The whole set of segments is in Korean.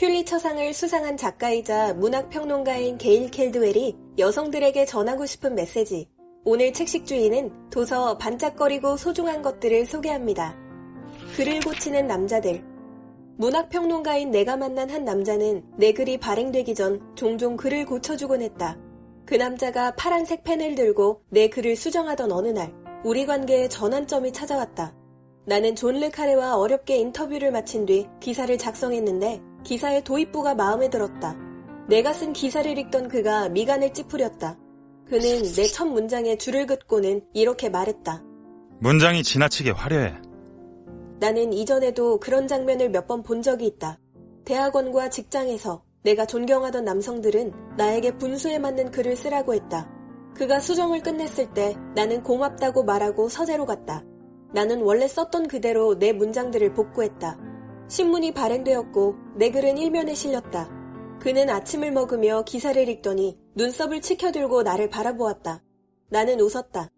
퓰리처상을 수상한 작가이자 문학평론가인 게일 켈드웰이 여성들에게 전하고 싶은 메시지. 오늘 책식 주인은 도서 반짝거리고 소중한 것들을 소개합니다. 글을 고치는 남자들. 문학평론가인 내가 만난 한 남자는 내 글이 발행되기 전 종종 글을 고쳐주곤 했다. 그 남자가 파란색 펜을 들고 내 글을 수정하던 어느 날, 우리 관계에 전환점이 찾아왔다. 나는 존 르카레와 어렵게 인터뷰를 마친 뒤 기사를 작성했는데 기사의 도입부가 마음에 들었다. 내가 쓴 기사를 읽던 그가 미간을 찌푸렸다. 그는 내 첫 문장에 줄을 긋고는 이렇게 말했다. 문장이 지나치게 화려해. 나는 이전에도 그런 장면을 몇 번 본 적이 있다. 대학원과 직장에서 내가 존경하던 남성들은 나에게 분수에 맞는 글을 쓰라고 했다. 그가 수정을 끝냈을 때 나는 고맙다고 말하고 서재로 갔다. 나는 원래 썼던 그대로 내 문장들을 복구했다. 신문이 발행되었고 내 글은 일면에 실렸다. 그는 아침을 먹으며 기사를 읽더니 눈썹을 치켜들고 나를 바라보았다. 나는 웃었다.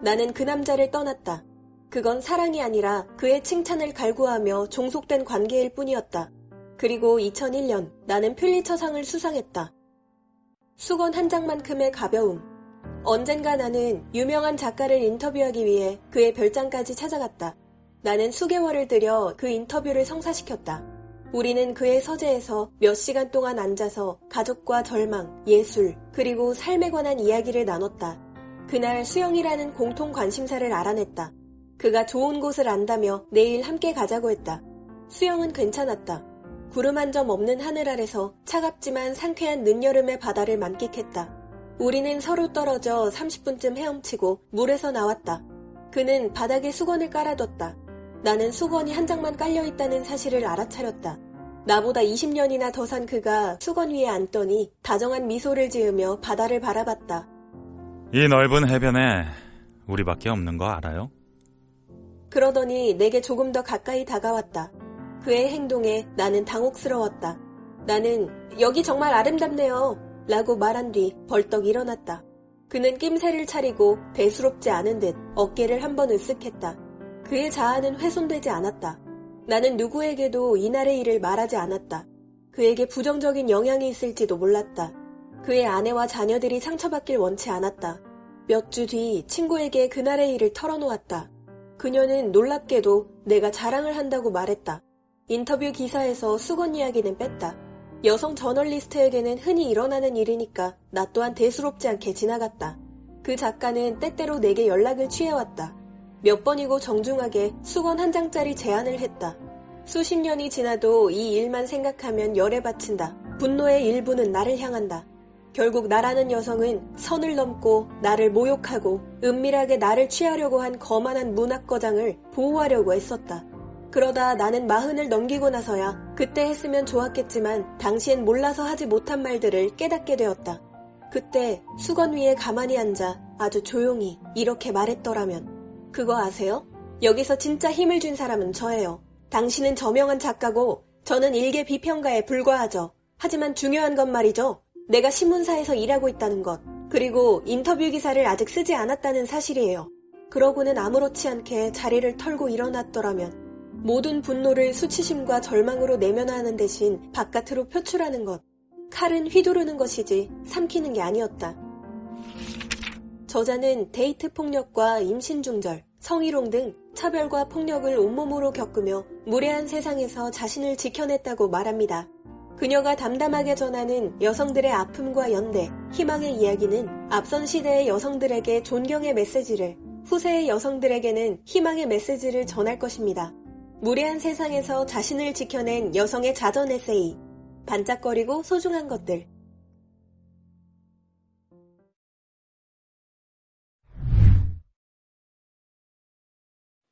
나는 그 남자를 떠났다. 그건 사랑이 아니라 그의 칭찬을 갈구하며 종속된 관계일 뿐이었다. 그리고 2001년 나는 퓰리처상을 수상했다. 수건 한 장만큼의 가벼움. 언젠가 나는 유명한 작가를 인터뷰하기 위해 그의 별장까지 찾아갔다. 나는 수개월을 들여 그 인터뷰를 성사시켰다. 우리는 그의 서재에서 몇 시간 동안 앉아서 가족과 절망, 예술, 그리고 삶에 관한 이야기를 나눴다. 그날 수영이라는 공통 관심사를 알아냈다. 그가 좋은 곳을 안다며 내일 함께 가자고 했다. 수영은 괜찮았다. 구름 한 점 없는 하늘 아래서 차갑지만 상쾌한 늦여름의 바다를 만끽했다. 우리는 서로 떨어져 30분쯤 헤엄치고 물에서 나왔다. 그는 바닥에 수건을 깔아뒀다. 나는 수건이 한 장만 깔려있다는 사실을 알아차렸다. 나보다 20년이나 더 산 그가 수건 위에 앉더니 다정한 미소를 지으며 바다를 바라봤다. 이 넓은 해변에 우리밖에 없는 거 알아요? 그러더니 내게 조금 더 가까이 다가왔다. 그의 행동에 나는 당혹스러웠다. 나는 여기 정말 아름답네요. 라고 말한 뒤 벌떡 일어났다. 그는 낌새를 차리고 대수롭지 않은 듯 어깨를 한번 으쓱했다. 그의 자아는 훼손되지 않았다. 나는 누구에게도 이날의 일을 말하지 않았다. 그에게 부정적인 영향이 있을지도 몰랐다. 그의 아내와 자녀들이 상처받길 원치 않았다. 몇 주 뒤 친구에게 그날의 일을 털어놓았다. 그녀는 놀랍게도 내가 자랑을 한다고 말했다. 인터뷰 기사에서 수건 이야기는 뺐다. 여성 저널리스트에게는 흔히 일어나는 일이니까 나 또한 대수롭지 않게 지나갔다. 그 작가는 때때로 내게 연락을 취해왔다. 몇 번이고 정중하게 수건 한 장짜리 제안을 했다. 수십 년이 지나도 이 일만 생각하면 열에 바친다. 분노의 일부는 나를 향한다. 결국 나라는 여성은 선을 넘고 나를 모욕하고 은밀하게 나를 취하려고 한 거만한 문학거장을 보호하려고 애썼다. 그러다 나는 마흔을 넘기고 나서야 그때 했으면 좋았겠지만 당시엔 몰라서 하지 못한 말들을 깨닫게 되었다. 그때 수건 위에 가만히 앉아 아주 조용히 이렇게 말했더라면 그거 아세요? 여기서 진짜 힘을 준 사람은 저예요. 당신은 저명한 작가고 저는 일개 비평가에 불과하죠. 하지만 중요한 건 말이죠. 내가 신문사에서 일하고 있다는 것, 그리고 인터뷰 기사를 아직 쓰지 않았다는 사실이에요. 그러고는 아무렇지 않게 자리를 털고 일어났더라면 모든 분노를 수치심과 절망으로 내면하는 대신 바깥으로 표출하는 것. 칼은 휘두르는 것이지 삼키는 게 아니었다. 저자는 데이트 폭력과 임신 중절, 성희롱 등 차별과 폭력을 온몸으로 겪으며 무례한 세상에서 자신을 지켜냈다고 말합니다. 그녀가 담담하게 전하는 여성들의 아픔과 연대, 희망의 이야기는 앞선 시대의 여성들에게 존경의 메시지를, 후세의 여성들에게는 희망의 메시지를 전할 것입니다. 무례한 세상에서 자신을 지켜낸 여성의 자전 에세이. 반짝거리고 소중한 것들.